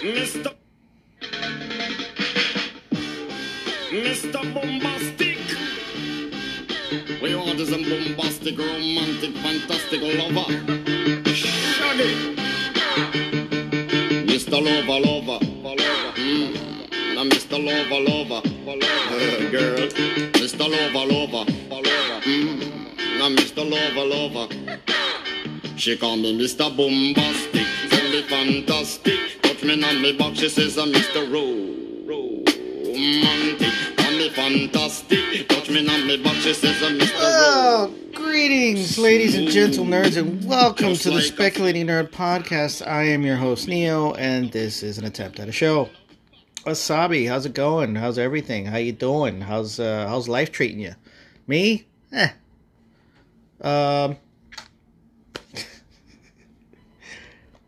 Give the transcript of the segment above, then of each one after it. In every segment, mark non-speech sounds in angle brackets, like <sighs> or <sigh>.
Mr. Mr. Bombastic. We order some bombastic, romantic, fantastic lover. Shaggy. Mr. Lover, lover, lover. Mm. Now Mr. Lover, lover, lover. girl. Mr. Lover, lover, lover. Mm. Now Mr. Lover, lover. She call me Mr. Bombastic, tell me fantastic. Me on me back, she says I'm Mr. Ro- Romantic. Call me fantastic, touch me on me back, she says I'm Mr. Oh, greetings, ladies and gentle nerds, and welcome Just to the like a- Speculating Nerd Podcast. I am your host, Neo, and this is an attempt at a show. Wasabi, how's it going? How's everything? How you doing? How's uh, how's life treating you? Me? Eh. Um.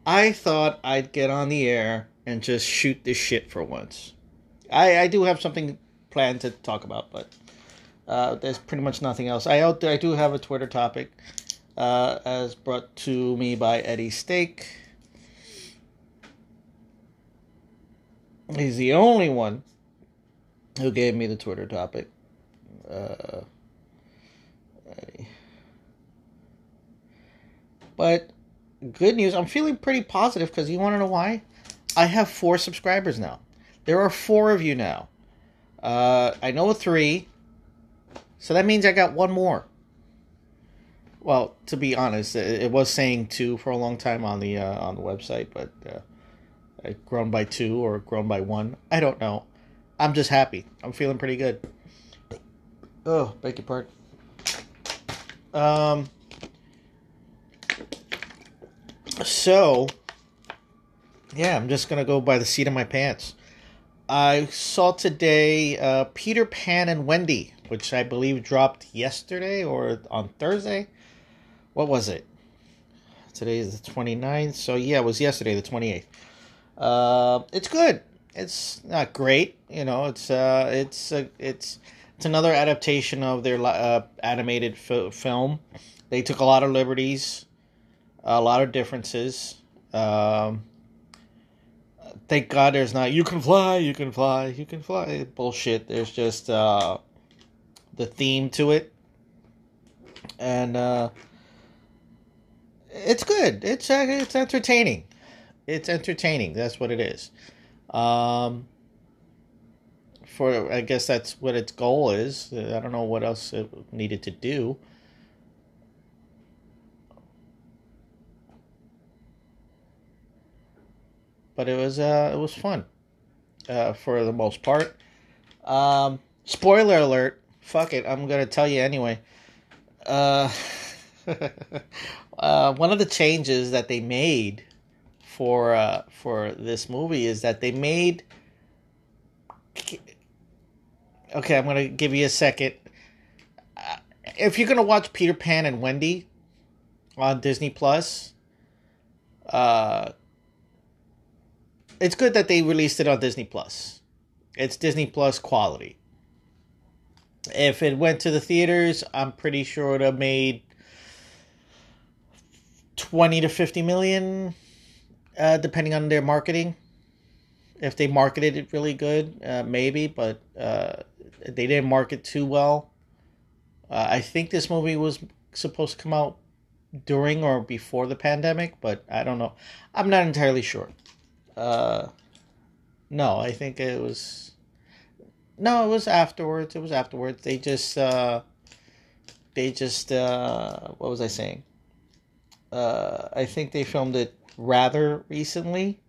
I thought I'd get on the air and just shoot this shit for once. I, I do have something planned to talk about, but uh, there's pretty much nothing else. I out I do have a Twitter topic, uh, as brought to me by Eddie Steak. He's the only one who gave me the Twitter topic. Uh. But good news, I'm feeling pretty positive because you want to know why? I have four subscribers now. There are four of you now. Uh, I know three. So that means I got one more. Well, to be honest, it, was saying two for a long time on the uh, on the website, but uh, grown by two or grown by one. I don't know. I'm just happy. I'm feeling pretty good. Oh, beg your pardon. Um. So, yeah, I'm just gonna go by the seat of my pants. I saw today uh, Peter Pan and Wendy, which I believe dropped yesterday or on Thursday. What was it? Today is the 29th, so yeah, it was yesterday, the 28th. Uh, it's good. It's not great, you know. It's uh, it's uh, it's it's another adaptation of their uh, animated fi- film. They took a lot of liberties, a lot of differences. Um, thank God there's not you can fly, you can fly, you can fly bullshit. There's just uh the theme to it. And uh it's good. It's uh, it's entertaining. It's entertaining. That's what it is. Um for I guess that's what its goal is. I don't know what else it needed to do. But it was uh it was fun uh for the most part. Um spoiler alert. Fuck it. I'm gonna tell you anyway. Uh <laughs> uh one of the changes that they made for uh for this movie is that they made okay i'm gonna give you a second. Uh, if you're gonna watch peter pan and wendy on disney plus uh it's good that they released it on Disney Plus. It's Disney Plus quality. If it went to the theaters, I'm pretty sure it would have made 20 to 50 million, uh, depending on their marketing. If they marketed it really good, uh, maybe, but uh, they didn't market too well. Uh, I think this movie was supposed to come out during or before the pandemic, but I don't know. I'm not entirely sure. Uh, no, I think it was. No, it was afterwards. It was afterwards. They just, uh, they just, uh, what was I saying? Uh, I think they filmed it rather recently.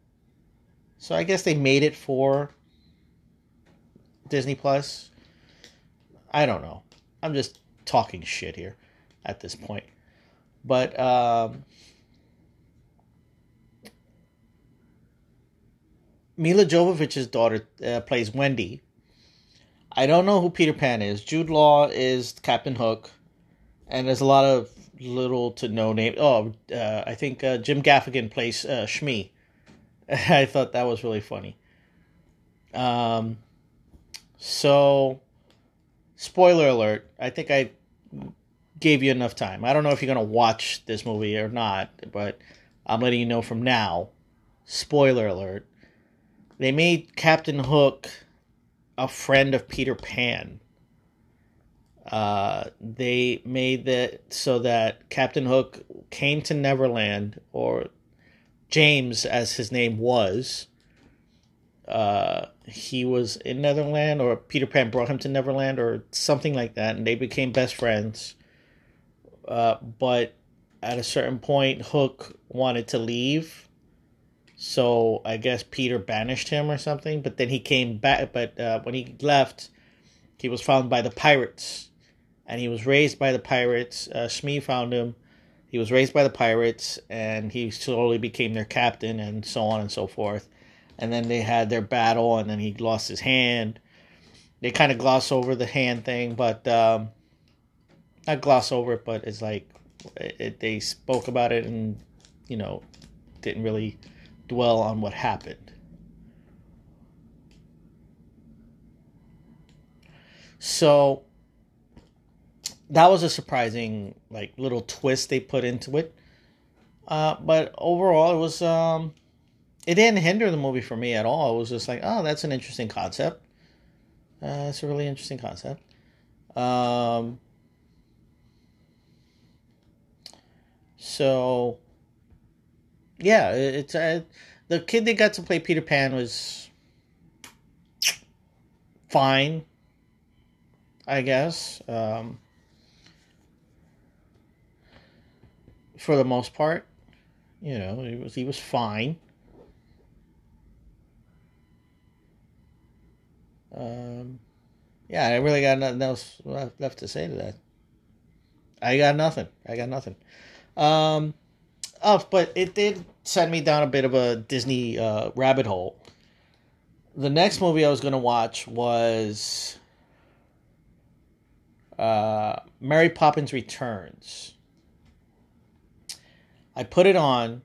So I guess they made it for Disney Plus. I don't know. I'm just talking shit here at this point. But, um, Milla Jovovich's daughter uh, plays Wendy. I don't know who Peter Pan is. Jude Law is Captain Hook, and there's a lot of little to no name. Oh, uh, I think uh, Jim Gaffigan plays uh, Smee. <laughs> I thought that was really funny. Um, so, spoiler alert. I think I gave you enough time. I don't know if you're gonna watch this movie or not, but I'm letting you know from now. Spoiler alert they made Captain Hook a friend of Peter Pan. Uh, they made that so that Captain Hook came to Neverland, or James, as his name was. Uh, he was in Neverland, or Peter Pan brought him to Neverland, or something like that, and they became best friends. Uh, but at a certain point, Hook wanted to leave, so I guess Peter banished him or something. But then he came back. But uh, when he left, he was found by the pirates, and he was raised by the pirates. Uh, Smee found him. He was raised by the pirates, and he slowly became their captain, and so on and so forth. And then they had their battle, and then he lost his hand. They kind of gloss over the hand thing, but um, not gloss over it, but it's like it, it, they spoke about it and you know didn't really dwell on what happened. So that was a surprising like little twist they put into it. Uh, but overall, it was um, it didn't hinder the movie for me at all. It was just like, oh, that's an interesting concept. Uh, it's a really interesting concept. Um, so yeah, it's uh, the kid that got to play Peter Pan was fine, I guess. Um, for the most part, you know, he was he was fine. Um, yeah, I really got nothing else left to say to that. I got nothing. I got nothing. Um, oh, but it did send me down a bit of a Disney uh, rabbit hole. The next movie I was going to watch was uh, Mary Poppins Returns. I put it on,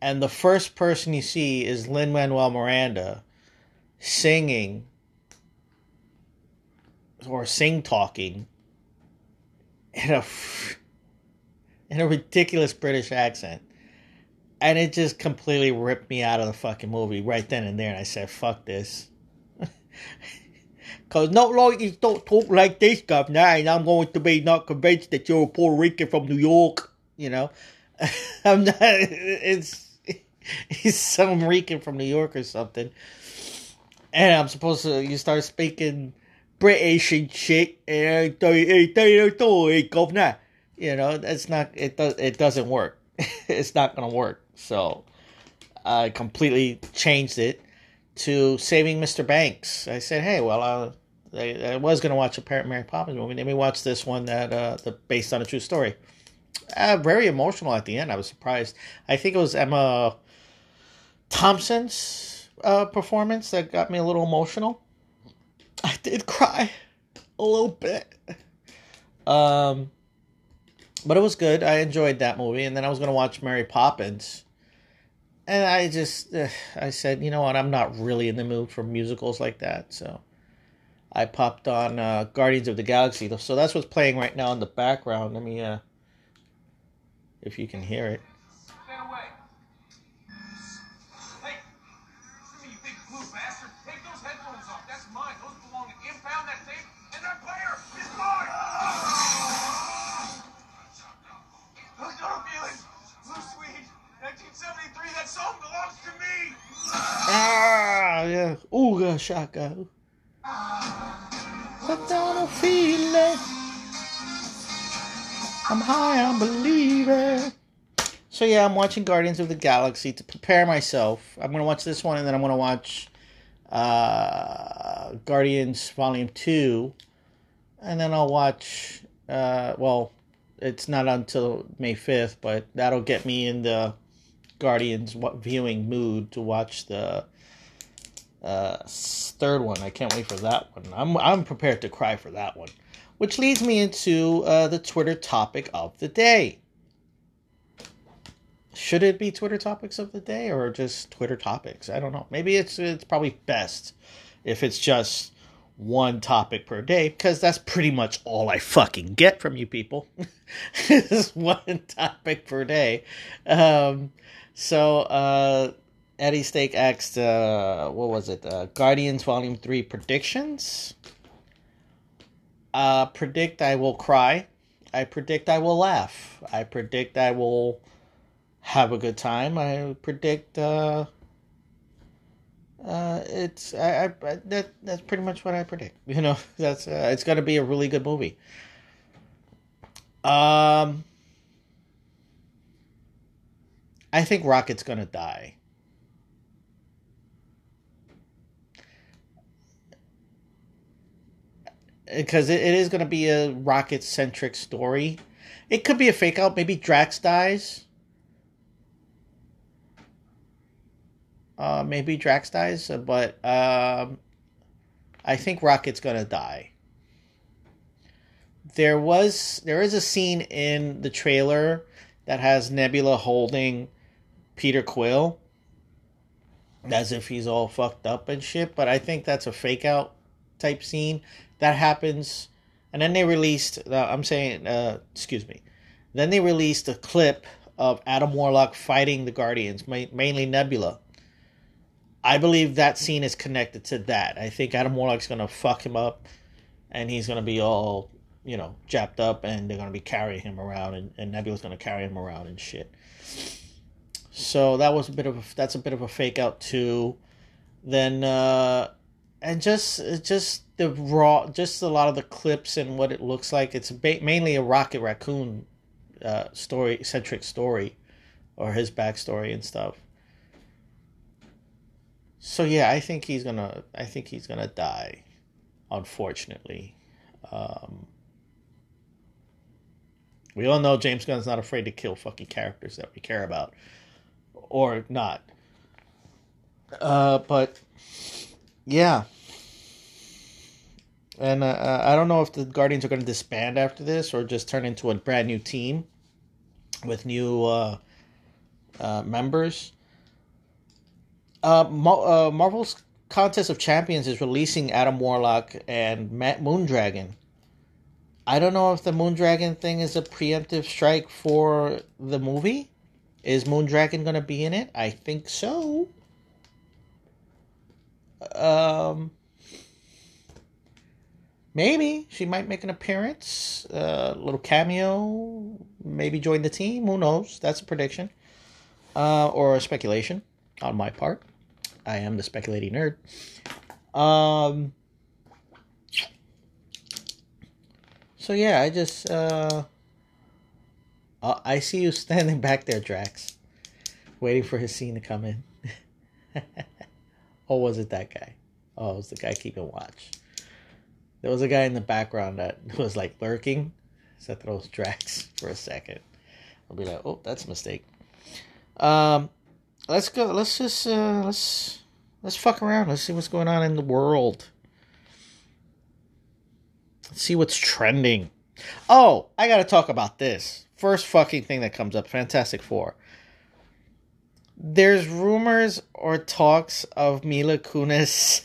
and the first person you see is Lin Manuel Miranda singing or sing talking in a <laughs> in a ridiculous British accent. And it just completely ripped me out of the fucking movie right then and there. And I said, fuck this. <laughs> Because not like you don't talk like this, governor, and I'm going to be not convinced that you're a Puerto Rican from New York, you know. <laughs> I'm not, it's, he's some Rican from New York or something. And I'm supposed to, you start speaking British and shit, and governor you know, it's not it does it doesn't work. <laughs> it's not gonna work. So I completely changed it to Saving Mr. Banks. I said, hey, well, uh, I, I was gonna watch a Parent Mary Poppins movie. Let me watch this one that uh, the based on a true story. Uh, very emotional at the end. I was surprised. I think it was Emma Thompson's uh, performance that got me a little emotional. I did cry a little bit. Um, but it was good. I enjoyed that movie, and then I was going to watch Mary Poppins, and I just uh, I said, you know what, I'm not really in the mood for musicals like that, so I popped on uh, Guardians of the Galaxy. So that's what's playing right now in the background. Let me, uh, if you can hear it. Shaka. Don't feel it. I'm high, I'm believing. So yeah, I'm watching Guardians of the Galaxy to prepare myself. I'm gonna watch this one, and then I'm gonna watch uh, Guardians Volume Two, and then I'll watch. Uh, well, it's not until May 5th, but that'll get me in the Guardians viewing mood to watch the uh, third one. I can't wait for that one. I'm I'm prepared to cry for that one. Which leads me into uh, the Twitter topic of the day. Should it be Twitter topics of the day or just Twitter topics? I don't know. Maybe it's it's probably best if it's just one topic per day because that's pretty much all I fucking get from you people. <laughs> is one topic per day. Um, so uh, Eddie Steak asked, uh, what was it? Uh, Guardians Volume 3 predictions. Uh, predict I will cry. I predict I will laugh. I predict I will have a good time. I predict uh, uh, it's I, I that that's pretty much what I predict. <laughs> You know, that's uh, it's gonna be a really good movie. Um, I think Rocket's gonna die. Because it, it is going to be a rocket centric story. It could be a fake out. Maybe Drax dies. Uh, maybe Drax dies, but um, I think Rocket's gonna die. There was there is a scene in the trailer that has Nebula holding Peter Quill as if he's all fucked up and shit, but I think that's a fake out type scene that happens. And then they released, uh, I'm saying, uh, excuse me, then they released a clip of Adam Warlock fighting the Guardians, mainly Nebula. I believe that scene is connected to that. I think Adam Warlock's gonna fuck him up, and he's gonna be all, you know, japped up, and they're gonna be carrying him around, and, and Nebula's gonna carry him around and shit. So that was a bit of a, that's a bit of a fake out too. Then uh, and just just the raw, just a lot of the clips and what it looks like. It's ba- mainly a Rocket Raccoon uh, story centric story, or his backstory and stuff. So yeah, I think he's gonna. I think he's gonna die, unfortunately. Um, we all know James Gunn's not afraid to kill fucking characters that we care about, or not. Uh, but yeah. And uh, uh I don't know if the Guardians are going to disband after this or just turn into a brand new team with new uh, uh, members. Uh, Mo- uh, Marvel's Contest of Champions is releasing Adam Warlock and Matt Moondragon. I don't know if the Moondragon thing is a preemptive strike for the movie. Is Moondragon going to be in it? I think so. Um, maybe she might make an appearance, a uh, little cameo, maybe join the team. Who knows? That's a prediction uh, or a speculation on my part. I am the speculating nerd. Um, so yeah, I just uh, uh, I see you <laughs> standing back there, Drax, waiting for his scene to come in. <laughs> Or was it that guy? Oh, it was the guy keeping watch. There was a guy in the background that <laughs> was like lurking. So that throws Drax <laughs> for a second. I'll be like, oh, that's a mistake. Um, let's go. Let's just uh, let's let's fuck around. Let's see what's going on in the world. Let's see what's trending. Oh, I gotta talk about this. First fucking thing that comes up. Fantastic Four there's rumors or talks of Mila Kunis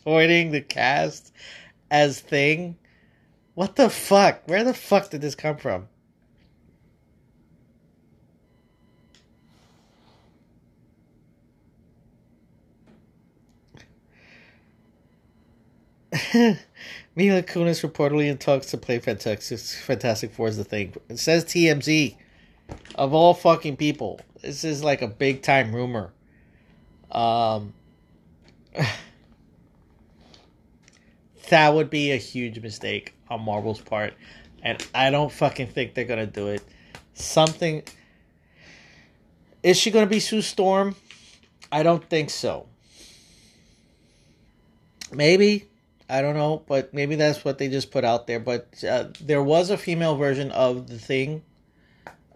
<laughs> joining the cast as Thing. What the fuck? Where the fuck did this come from? <laughs> Mila Kunis reportedly in talks to play Fantastic Fantastic Four as the Thing. It says TMZ. Of all fucking people. This is like a big time rumor. Um, <laughs> that would be a huge mistake on Marvel's part, and I don't fucking think they're gonna do it. Something. Is she gonna be Sue Storm? I don't think so. Maybe I don't know, but maybe that's what they just put out there. But uh, there was a female version of the thing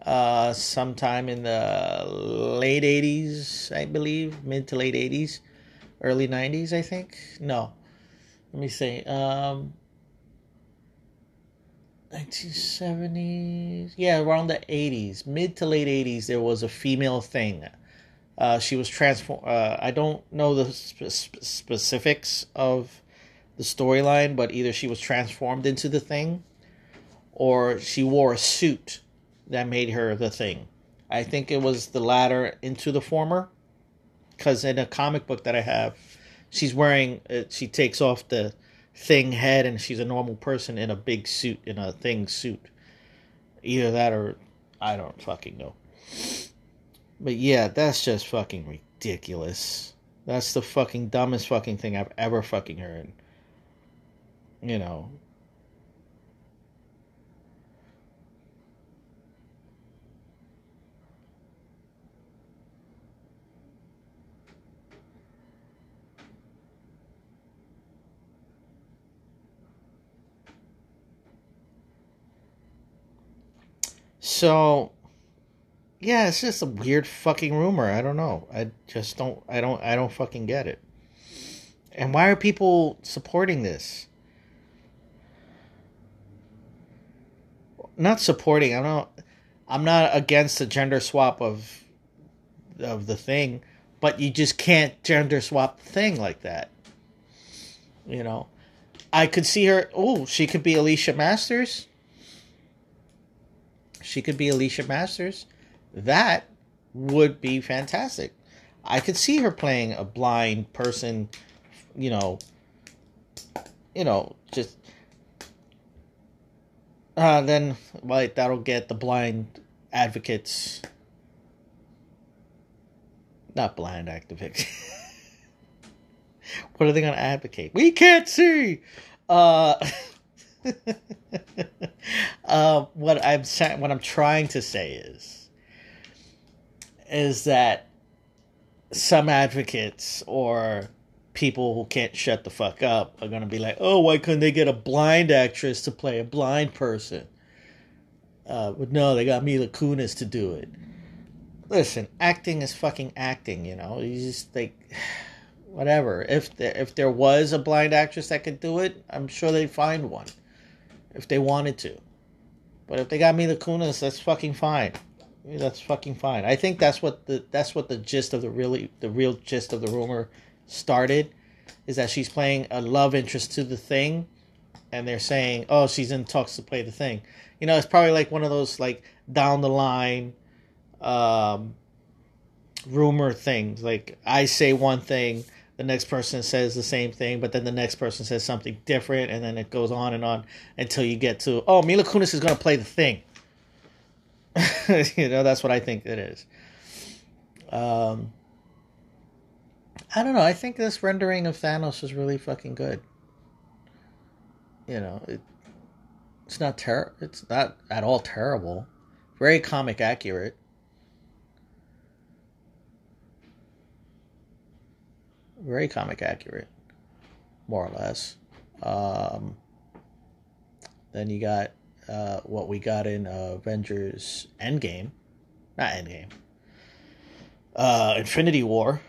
uh, sometime in the late 80s, I believe, mid to late 80s, early 90s, I think. No, let me see. Um, 1970s, yeah, around the 80s, mid to late 80s, there was a female thing. Uh, she was transformed. Uh, I don't know the sp- specifics of the storyline, but either she was transformed into the thing, or she wore a suit that made her the thing. I think it was the latter into the former. because in a comic book that I have, she's wearing uh, she takes off the thing head and she's a normal person in a big suit in a thing suit. Either that or I don't fucking know. But yeah, that's just fucking ridiculous. That's the fucking dumbest fucking thing I've ever fucking heard. You know. So yeah, it's just a weird fucking rumor. I don't know. I just don't I don't I don't fucking get it. And why are people supporting this? Not supporting. I don't I'm not against the gender swap of of the thing, but you just can't gender swap the thing like that. You know. I could see her oh, she could be Alicia Masters. She could be Alicia Masters that would be fantastic. I could see her playing a blind person, you know, you know, just uh, then like that'll get the blind advocates not blind activists. <laughs> what are they going to advocate? We can't see. Uh, <laughs> <laughs> uh, what I'm saying, what I'm trying to say is, is that some advocates or people who can't shut the fuck up are to be like, oh, why couldn't they get a blind actress to play a blind person? Uh, but no, they got Mila Kunis to do it. Listen, acting is fucking acting, you know. You just like, <sighs> whatever. If there, if there was a blind actress that could do it, I'm sure they'd find one, if they wanted to. But if they got Mila Kunis, that's fucking fine that's fucking fine. I think that's what the that's what the gist of the really the real gist of the rumor started is that she's playing a love interest to the thing and they're saying, "Oh, she's in talks to play the thing." You know, it's probably like one of those like down the line um rumor things. Like I say one thing, the next person says the same thing, but then the next person says something different and then it goes on and on until you get to, "Oh, Mila Kunis is going to play the thing." <laughs> you know, that's what I think it is. Um, I don't know. I think this rendering of Thanos is really fucking good. You know, it, it's not ter- It's not at all terrible. Very comic accurate. Very comic accurate, more or less. Um, then you got uh, what we got in uh, Avengers Endgame, not Endgame, uh, Infinity War.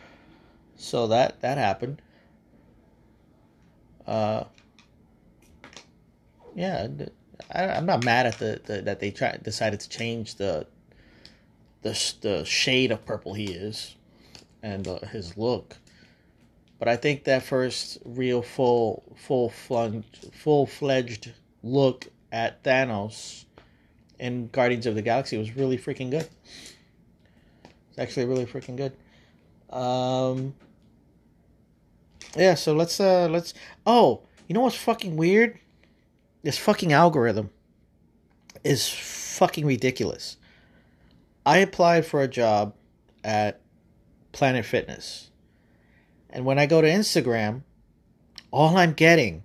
So that that happened. Uh, yeah, I, am not mad at the, the that they tried decided to change the the the shade of purple he is and uh, his look. But I think that first real full full fledged full fledged look at Thanos in Guardians of the Galaxy was really freaking good. It's actually really freaking good. Um, yeah, so let's uh let's oh, you know what's fucking weird? This fucking algorithm is fucking ridiculous. I applied for a job at Planet Fitness. And when I go to Instagram, all I'm getting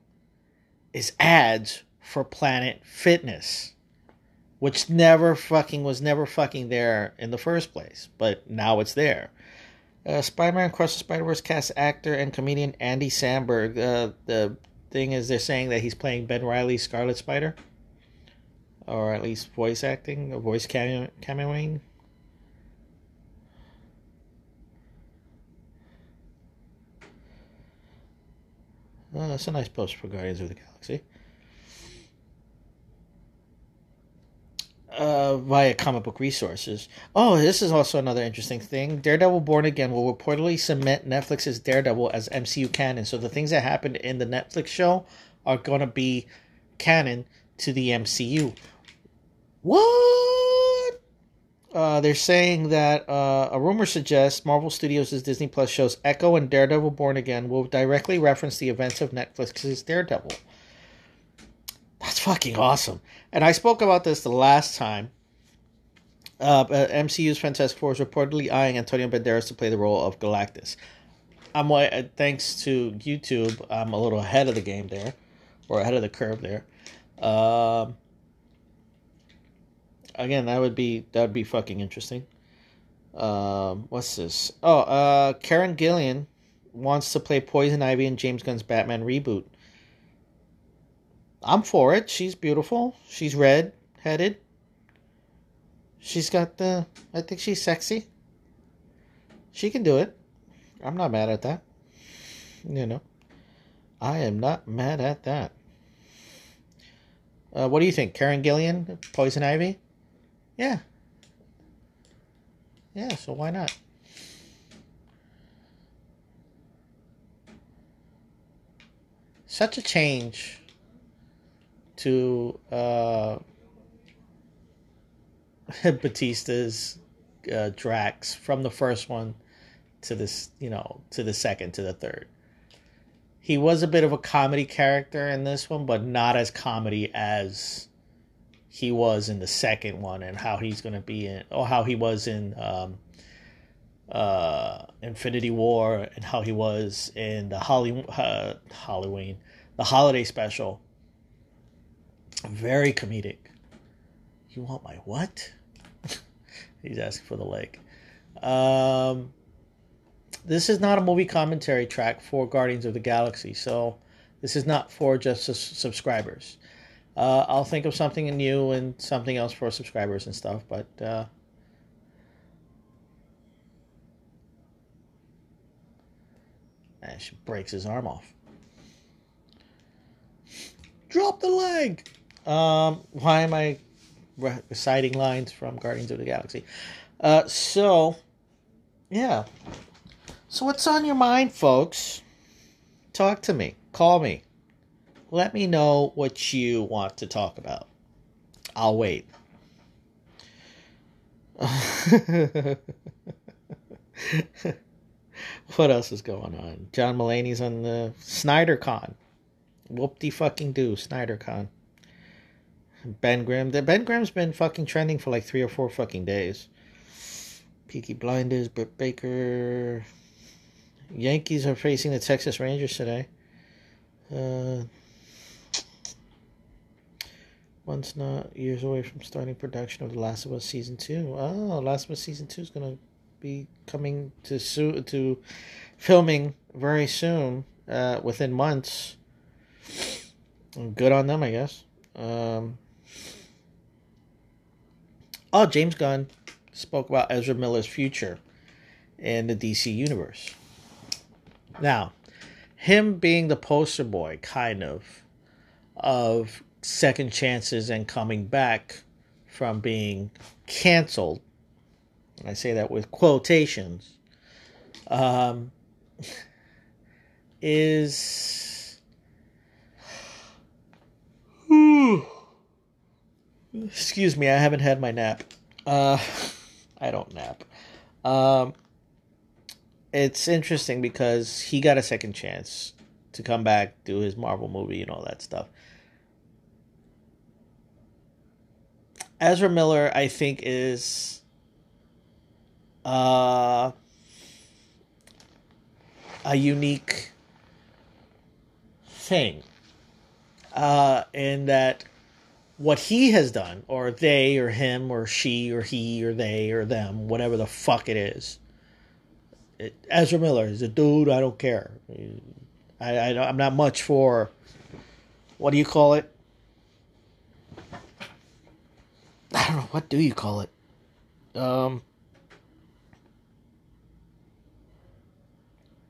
is ads for Planet Fitness, which never fucking was never fucking there in the first place, but now it's there. Uh, Spider-Man Across the Spider-Verse cast actor and comedian Andy Samberg. Uh, the thing is, they're saying that he's playing Ben Reilly's Scarlet Spider, or at least voice acting, or voice cameo- cameoing. That's a nice post for Guardians of the Galaxy. uh, via comic book resources. Oh, this is also another interesting thing. Daredevil Born Again will reportedly cement Netflix's Daredevil as MCU canon. So the things that happened in the Netflix show are going to be canon to the MCU. What? Uh, they're saying that uh, a rumor suggests Marvel Studios' Disney Plus shows Echo and Daredevil Born Again will directly reference the events of Netflix's Daredevil. That's fucking awesome. And I spoke about this the last time. Uh, MCU's Fantastic Four is reportedly eyeing Antonio Banderas to play the role of Galactus. I'm uh, thanks to YouTube, I'm a little ahead of the game there, or ahead of the curve there. Um, again, that would be that would be fucking interesting. Um, what's this? Oh, uh, Karen Gillan wants to play Poison Ivy in James Gunn's Batman reboot. I'm for it. She's beautiful. She's red headed. She's got the. I think she's sexy. She can do it. I'm not mad at that. You know, I am not mad at that. Uh, what do you think, Karen Gillan, Poison Ivy? Yeah. Yeah, so why not? Such a change to uh, <laughs> Bautista's uh, Drax from the first one to this, you know, to the second to the third. He was a bit of a comedy character in this one, but not as comedy as he was in the second one and how he's going to be in, or how he was in um, uh, Infinity War and how he was in the Holly, uh, Halloween, the holiday special. Very comedic. You want my what? <laughs> he's asking for the leg. Um, this is not a movie commentary track for Guardians of the Galaxy, so this is not for just subscribers uh, I'll think of something new and something else for subscribers and stuff. But uh, she breaks his arm off. Drop the leg. Um, why am I reciting lines from Guardians of the Galaxy? Uh, so, yeah. So, what's on your mind, folks? Talk to me. Call me let me know what you want to talk about. I'll wait. <laughs> what else is going on? John Mulaney's on the Snyder Con. Whoop de fucking do, Snyder Con. Ben Grimm. Ben Grimm's been fucking trending for like three or four fucking days. Peaky Blinders, Britt Baker. Yankees are facing the Texas Rangers today. Uh, One's not years away from starting production of The Last of Us season two. Oh, Last of Us season two is gonna be coming to su- to filming very soon, uh, within months. Good on them, I guess. Um, oh, James Gunn spoke about Ezra Miller's future in the DC universe. Now, him being the poster boy, kind of, of second chances and coming back from being canceled. I say that with quotations. Um, <laughs> is <sighs> excuse me, I haven't had my nap. Uh, <laughs> I don't nap. Um, it's interesting because he got a second chance to come back, do his Marvel movie, and all that stuff. Ezra Miller, I think, is uh, a unique thing. Uh, in that what he has done, or they, or him, or she, or he, or they, or them, whatever the fuck it is. It, Ezra Miller is a dude. I don't care. I, I I'm not much for what do you call it? I don't know what do you call it. Um,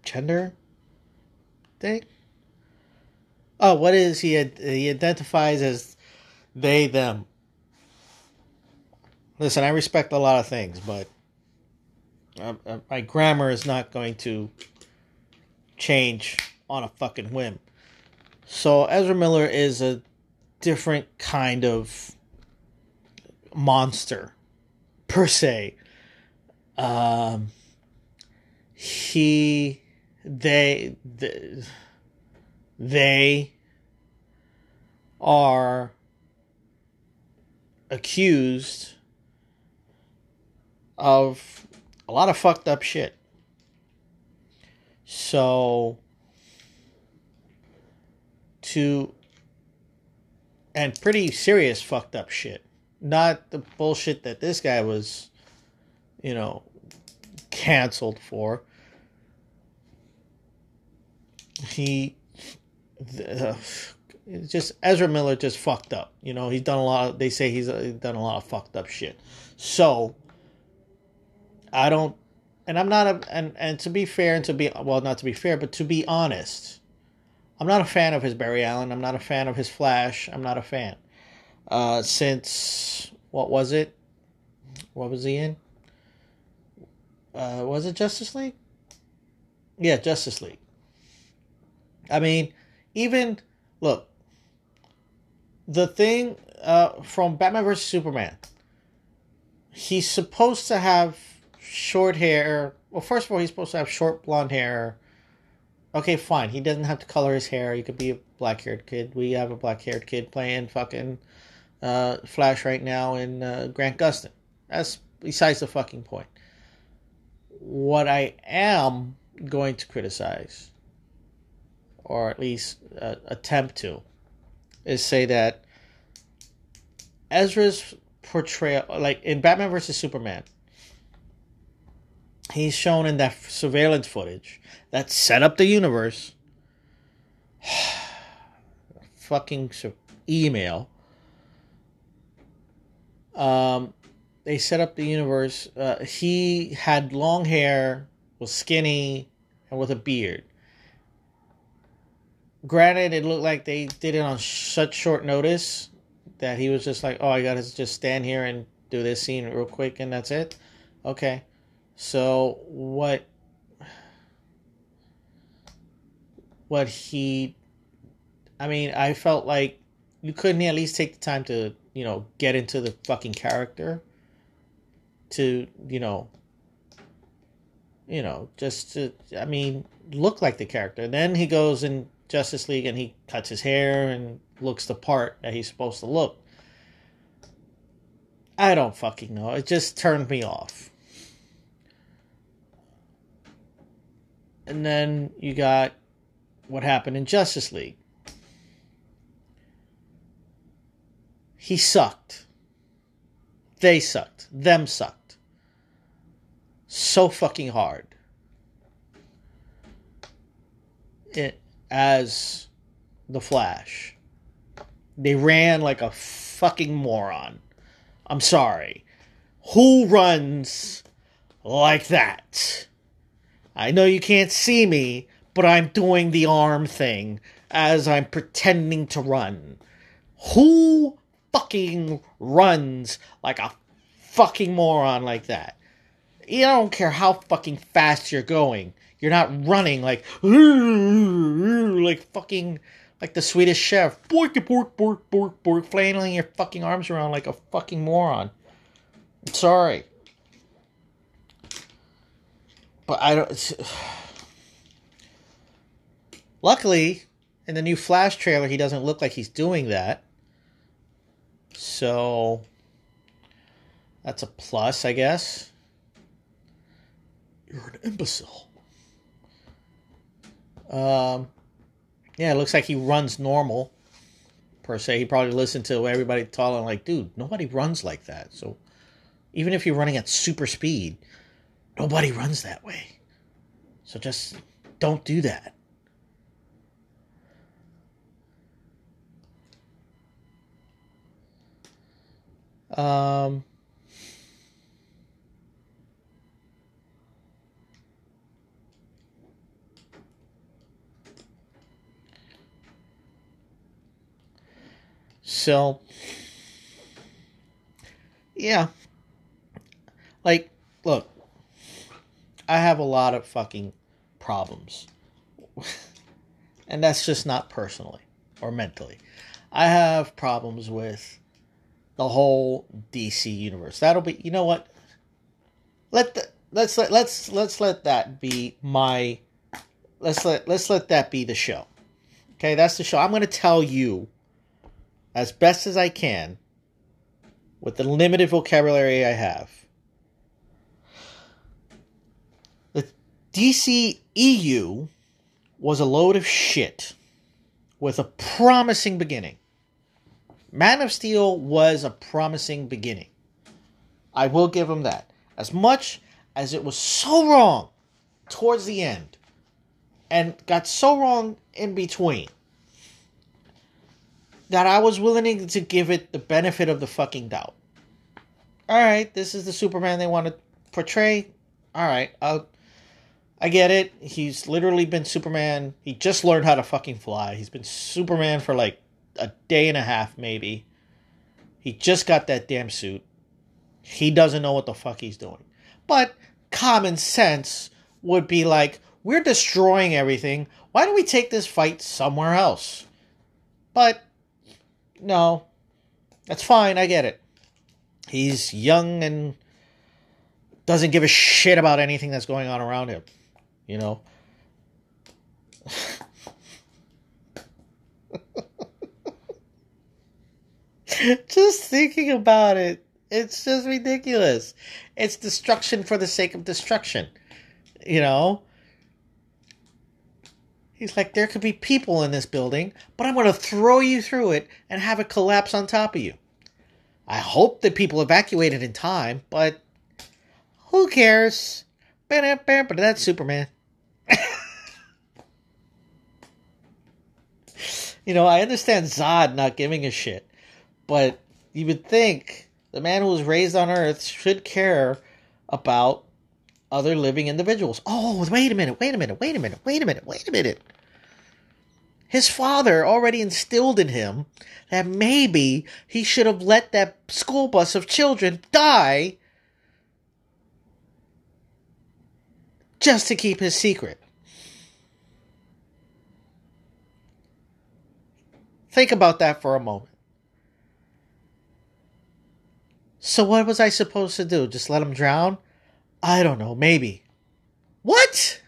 gender thing. Oh, what is he? He identifies as they them. Listen, I respect a lot of things, but uh, uh, my grammar is not going to change on a fucking whim. So Ezra Miller is a different kind of monster. per se. Um, he, they, they, they are accused of a lot of fucked up shit. So, to, and pretty serious fucked up shit. Not the bullshit that this guy was, you know, canceled for. He, <sighs> uh, just Ezra Miller just fucked up. You know, he's done a lot. Of, they say he's uh, done a lot of fucked up shit. So I don't, and I'm not a, and and to be fair and to be well, not to be fair, but to be honest, I'm not a fan of his Barry Allen. I'm not a fan of his Flash. I'm not a fan. Uh, since what was it? What was he in? Uh, was it Justice League? Yeah, Justice League. I mean, even look, the thing uh, from Batman vs Superman. He's supposed to have short hair. Well, first of all, he's supposed to have short blonde hair. Okay, fine. He doesn't have to color his hair. He could be a black haired kid. We have a black haired kid playing fucking uh, Flash right now in uh, Grant Gustin. That's besides the fucking point. What I am going to criticize, or at least uh, attempt to, is say that Ezra's portrayal, like in Batman versus Superman, he's shown in that surveillance footage that set up the universe. <sighs> fucking email. Um, they set up the universe. Uh, he had long hair, was skinny, and with a beard. Granted, it looked like they did it on such short notice that he was just like, "Oh, I gotta just stand here and do this scene real quick, and that's it." Okay, so what? What he? I mean, I felt like you couldn't at least take the time to, you know, get into the fucking character. To you know, you know, just to, I mean, look like the character. then he goes in Justice League and he cuts his hair and looks the part that he's supposed to look. I don't fucking know. It just turned me off. And then you got what happened in Justice League. He sucked. They sucked. Them sucked. So fucking hard. It as the Flash. They ran like a fucking moron. I'm sorry. Who runs like that? I know you can't see me, but I'm doing the arm thing as I'm pretending to run. Who fucking runs like a fucking moron like that? You don't care how fucking fast you're going. You're not running like <laughs> like fucking like the Swedish chef. Bork, bork, bork, bork, bork, flailing your fucking arms around like a fucking moron. sorry. But I don't. <sighs> Luckily, in the new Flash trailer, he doesn't look like he's doing that. So. That's a plus, I guess. You're an imbecile. Um, yeah, it looks like he runs normal, per se. He probably listened to everybody talking like, dude, nobody runs like that. So even if you're running at super speed, nobody runs that way. So just don't do that. Um, So, yeah. Like, look, I have a lot of fucking problems. <laughs> and that's just not personally or mentally. I have problems with the whole DC universe. That'll be, you know what? let the, let's let let's let's let that be my let's let let's let that be the show. Okay, that's the show. I'm going to tell you as best as I can with the limited vocabulary I have. The DC EU was a load of shit with a promising beginning. Man of Steel was a promising beginning. I will give him that. As much as it was so wrong towards the end and got so wrong in between that I was willing to give it the benefit of the fucking doubt. All right, this is the Superman they want to portray. All right, I'll I get it. He's literally been Superman. He just learned how to fucking fly. He's been Superman for like a day and a half, maybe. He just got that damn suit. He doesn't know what the fuck he's doing. But common sense would be like, we're destroying everything. Why don't we take this fight somewhere else? But no, that's fine. I get it. He's young and doesn't give a shit about anything that's going on around him you know. <laughs> <laughs> just thinking about it, it's just ridiculous. It's destruction for the sake of destruction, you know. He's like, there could be people in this building, but I'm going to throw you through it and have it collapse on top of you. I hope that people evacuated in time, but who cares? But that's Superman. <laughs> you know, I understand Zod not giving a shit, but you would think the man who was raised on Earth should care about other living individuals. Oh, wait a minute, wait a minute, wait a minute, wait a minute, wait a minute. His father already instilled in him that maybe he should have let that school bus of children die just to keep his secret. Think about that for a moment. So, what was I supposed to do? Just let him drown? I don't know, maybe. What?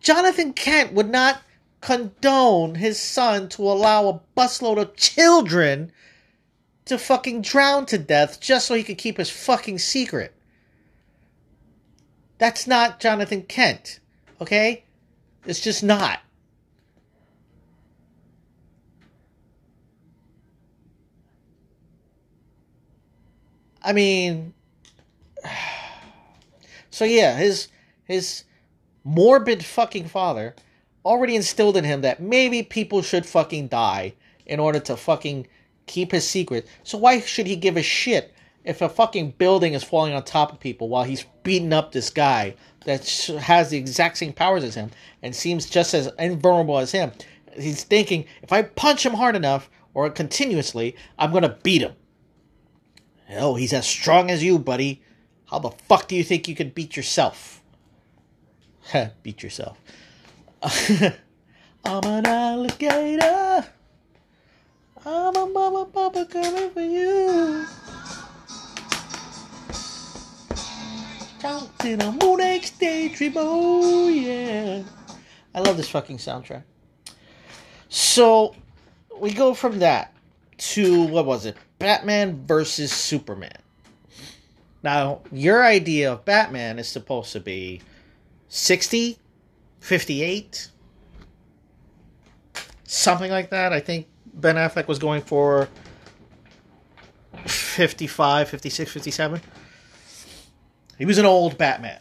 Jonathan Kent would not condone his son to allow a busload of children to fucking drown to death just so he could keep his fucking secret. That's not Jonathan Kent, okay? It's just not. I mean, <sighs> so yeah, his his morbid fucking father already instilled in him that maybe people should fucking die in order to fucking keep his secret. So why should he give a shit if a fucking building is falling on top of people while he's beating up this guy that has the exact same powers as him and seems just as invulnerable as him? He's thinking, if I punch him hard enough or continuously, I'm gonna beat him. Oh, he's as strong as you, buddy. How the fuck do you think you could beat yourself? <laughs> beat yourself. <laughs> I'm an alligator. I'm a mama papa coming for you. in a moonage daydream, oh yeah. I love this fucking soundtrack. So we go from that to what was it? Batman versus Superman. Now, your idea of Batman is supposed to be 60, 58, something like that. I think Ben Affleck was going for 55, 56, 57. He was an old Batman.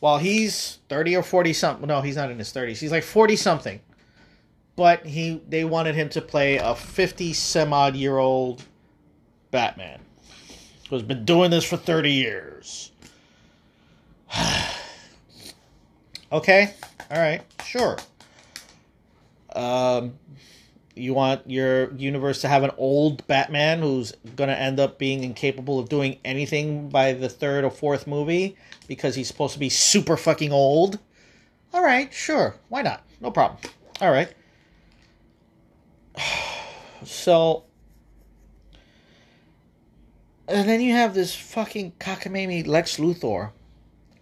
While he's 30 or 40 something. No, he's not in his 30s. He's like 40 something. But he they wanted him to play a 50 some odd year old Batman who's been doing this for 30 years. <sighs> okay. All right. Sure. Um you want your universe to have an old Batman who's going to end up being incapable of doing anything by the third or fourth movie because he's supposed to be super fucking old. All right, sure. Why not? No problem. All right. <sighs> So and then you have this fucking cockamamie Lex Luthor,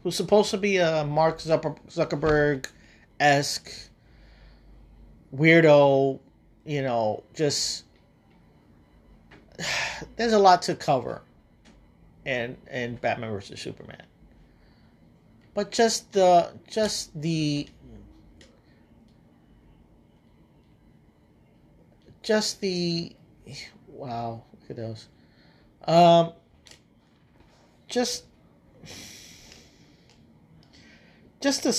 who's supposed to be a Mark Zuckerberg esque weirdo, you know, just <sighs> there's a lot to cover in in Batman versus Superman. But just the just the just the wow, look at those. Um just just the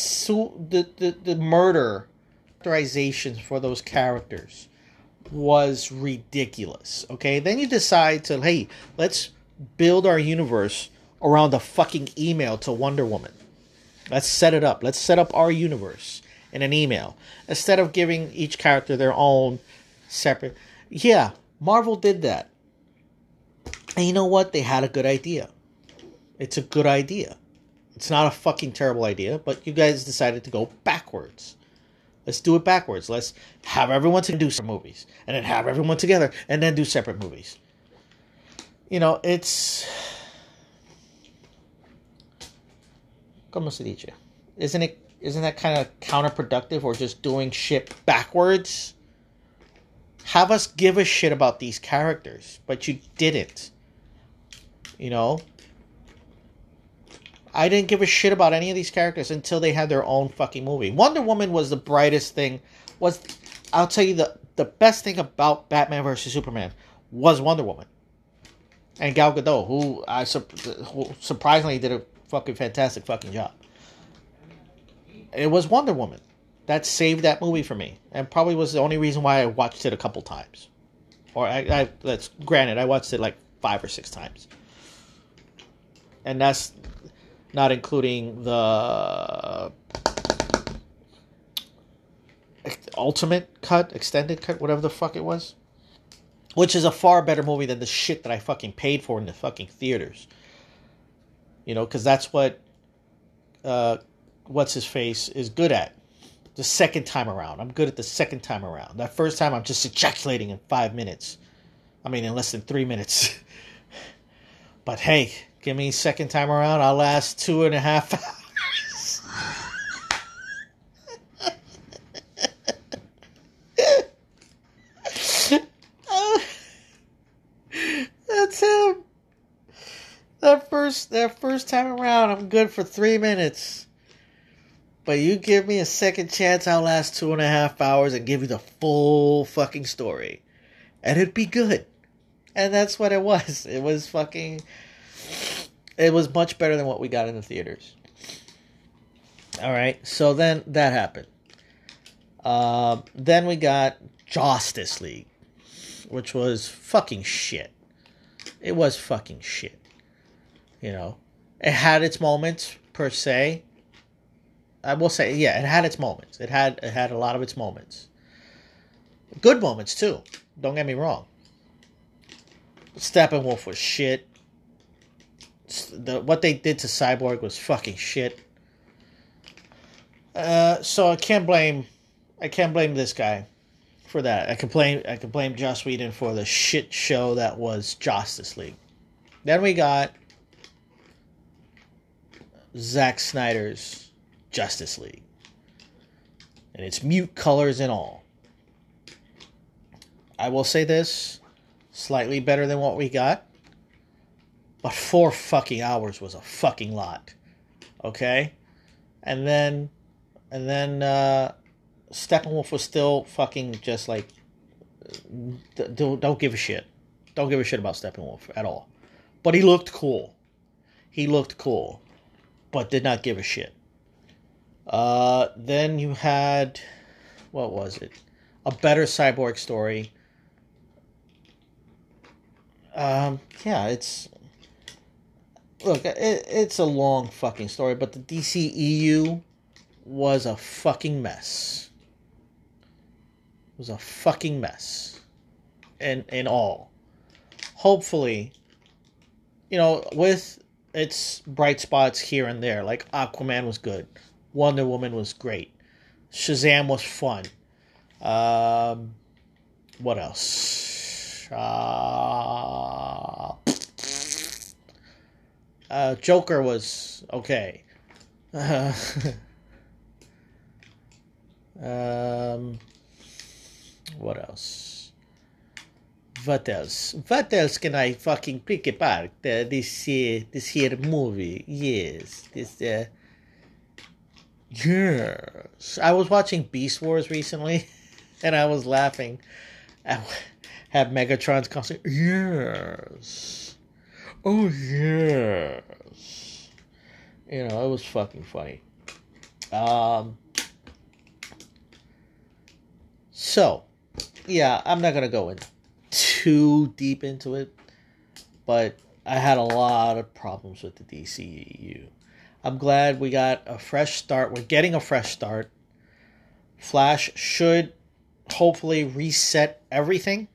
the the, the murder characterizations for those characters was ridiculous. Okay, then you decide to hey, let's build our universe around a fucking email to Wonder Woman. Let's set it up. Let's set up our universe in an email instead of giving each character their own separate. Yeah, Marvel did that. And you know what? They had a good idea. It's a good idea. It's not a fucking terrible idea, but you guys decided to go backwards. Let's do it backwards. Let's have everyone to do some movies and then have everyone together and then do separate movies. You know, it's como se dice? Isn't it isn't that kind of counterproductive or just doing shit backwards? Have us give a shit about these characters, but you didn't. You know, I didn't give a shit about any of these characters until they had their own fucking movie. Wonder Woman was the brightest thing. Was I'll tell you the the best thing about Batman versus Superman was Wonder Woman and Gal Gadot, who I who surprisingly did a fucking fantastic fucking job. It was Wonder Woman that saved that movie for me, and probably was the only reason why I watched it a couple times. Or I, I that's granted, I watched it like five or six times, and that's not including the ultimate cut, extended cut, whatever the fuck it was. Which is a far better movie than the shit that I fucking paid for in the fucking theaters. You know, because that's what uh, what's his face is good at. The second time around, I'm good at the second time around. That first time, I'm just ejaculating in five minutes. I mean, in less than three minutes. <laughs> but hey, Give me second time around, I'll last two and a half <laughs> hours. that's him. That first that first time around, I'm good for three minutes. But you give me a second chance, I'll last two and a half hours and give you the full fucking story. And it'd be good. And that's what it was. It was fucking it was much better than what we got in the theaters. All right, so then that happened. Uh, then we got Justice League, which was fucking shit. It was fucking shit. You know, it had its moments per se. I will say, yeah, it had its moments. It had it had a lot of its moments. Good moments too. Don't get me wrong. Steppenwolf was shit the what they did to Cyborg was fucking shit. Uh, so I can't blame I can't blame this guy for that. I can blame I can blame Joss Whedon for the shit show that was Justice League. Then we got Zack Snyder's Justice League. And it's mute colors and all. I will say this slightly better than what we got. But four fucking hours was a fucking lot. Okay? And then and then uh Steppenwolf was still fucking just like don't, don't give a shit. Don't give a shit about Steppenwolf at all. But he looked cool. He looked cool, but did not give a shit. Uh, then you had, what was it? A better cyborg story. Um, yeah, it's look, it, it's a long fucking story, but the DCEU was a fucking mess. It was a fucking mess. And in all. Hopefully, you know, with its bright spots here and there, like Aquaman was good, Wonder Woman was great, Shazam was fun. Um, what else? Uh, Uh, Joker was okay. Uh, <laughs> um, what else? What else? What else can I fucking pick apart? Uh, this uh, this here movie, yes. This uh, yes. I was watching Beast Wars recently, <laughs> and I was laughing. I have <laughs> Megatron's constant yes. Oh yes. You know, it was fucking funny. Um. So, yeah, I'm not gonna go in too deep into it, but I had a lot of problems with the DCEU. I'm glad we got a fresh start. We're getting a fresh start. Flash should hopefully reset everything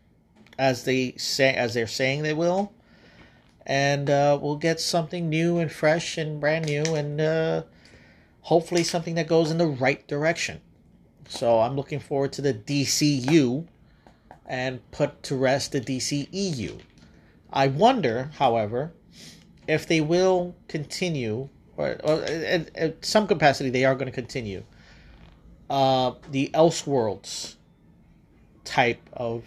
as they say as they're saying they will and uh, we'll get something new and fresh and brand new and uh, hopefully something that goes in the right direction so i'm looking forward to the dcu and put to rest the dceu i wonder however if they will continue or, or at, at some capacity they are going to continue uh, the elseworlds type of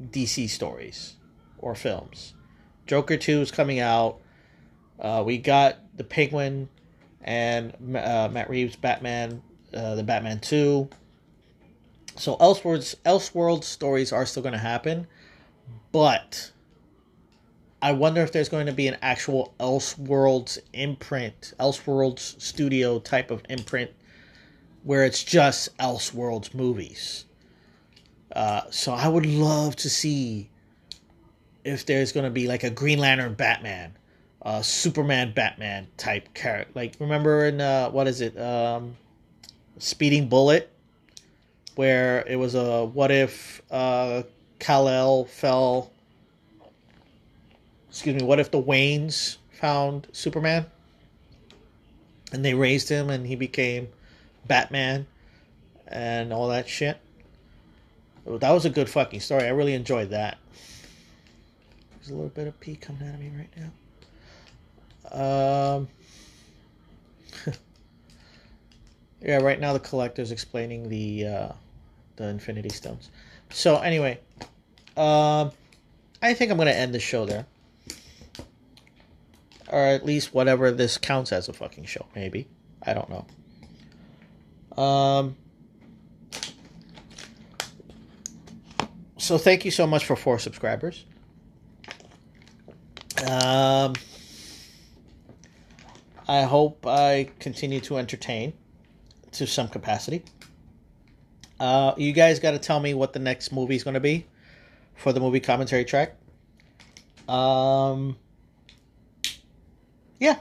DC stories or films. Joker 2 is coming out. Uh, we got the Penguin and uh, Matt Reeves Batman, uh, the Batman 2. So Elseworlds, Elseworlds stories are still going to happen, but I wonder if there's going to be an actual Elseworlds imprint, Elseworlds studio type of imprint, where it's just Elseworlds movies. Uh, so I would love to see if there's going to be like a Green Lantern Batman, Superman Batman type character. Like remember in uh, what is it, um, Speeding Bullet, where it was a what if uh, Kal-El fell. Excuse me. What if the Waynes found Superman, and they raised him, and he became Batman, and all that shit. That was a good fucking story. I really enjoyed that. There's a little bit of pee coming out of me right now. Um, <laughs> yeah, right now the collector's explaining the uh, the Infinity Stones. So anyway, um, I think I'm gonna end the show there, or at least whatever this counts as a fucking show. Maybe I don't know. Um, so thank you so much for four subscribers. Um, I hope I continue to entertain to some capacity. Uh, you guys got to tell me what the next movie is going to be for the movie commentary track. Um, yeah,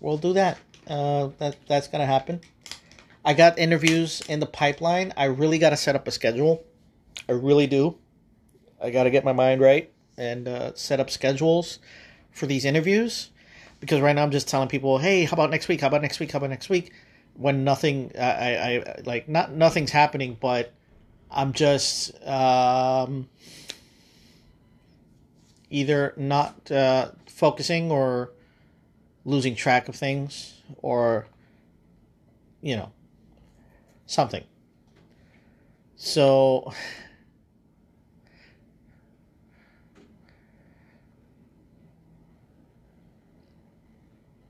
we'll do that. Uh, that that's gonna happen. I got interviews in the pipeline. I really got to set up a schedule I really do. I got to get my mind right and uh, set up schedules for these interviews because right now I'm just telling people, hey, how about next week? How about next week? How about next week? When nothing, I, I, I like not nothing's happening, but I'm just um, either not uh, focusing or losing track of things or you know something. So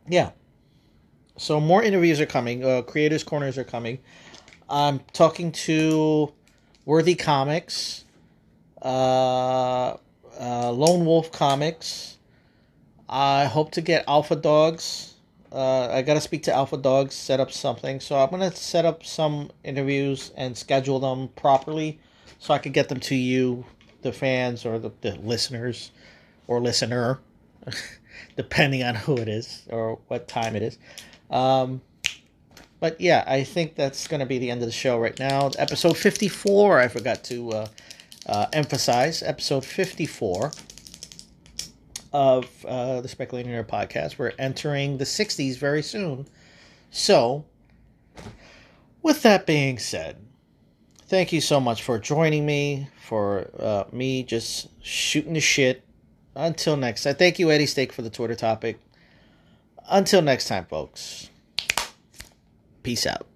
yeah. So more interviews are coming. Uh, creators corners are coming. I'm talking to Worthy Comics, uh, uh, Lone Wolf Comics. I hope to get Alpha Dogs. Uh, I gotta speak to Alpha Dogs, set up something. So I'm gonna set up some interviews and schedule them properly, so I could get them to you, the fans or the, the listeners, or listener. <laughs> depending on who it is or what time it is. Um, but yeah, I think that's going to be the end of the show right now. Episode 54, I forgot to uh, uh, emphasize. Episode 54 of uh, the Speculating Nerd podcast. We're entering the 60s very soon. So, with that being said, thank you so much for joining me, for uh, me just shooting the shit until next time, thank you, Eddie Steak, for the Twitter topic. Until next time, folks. Peace out.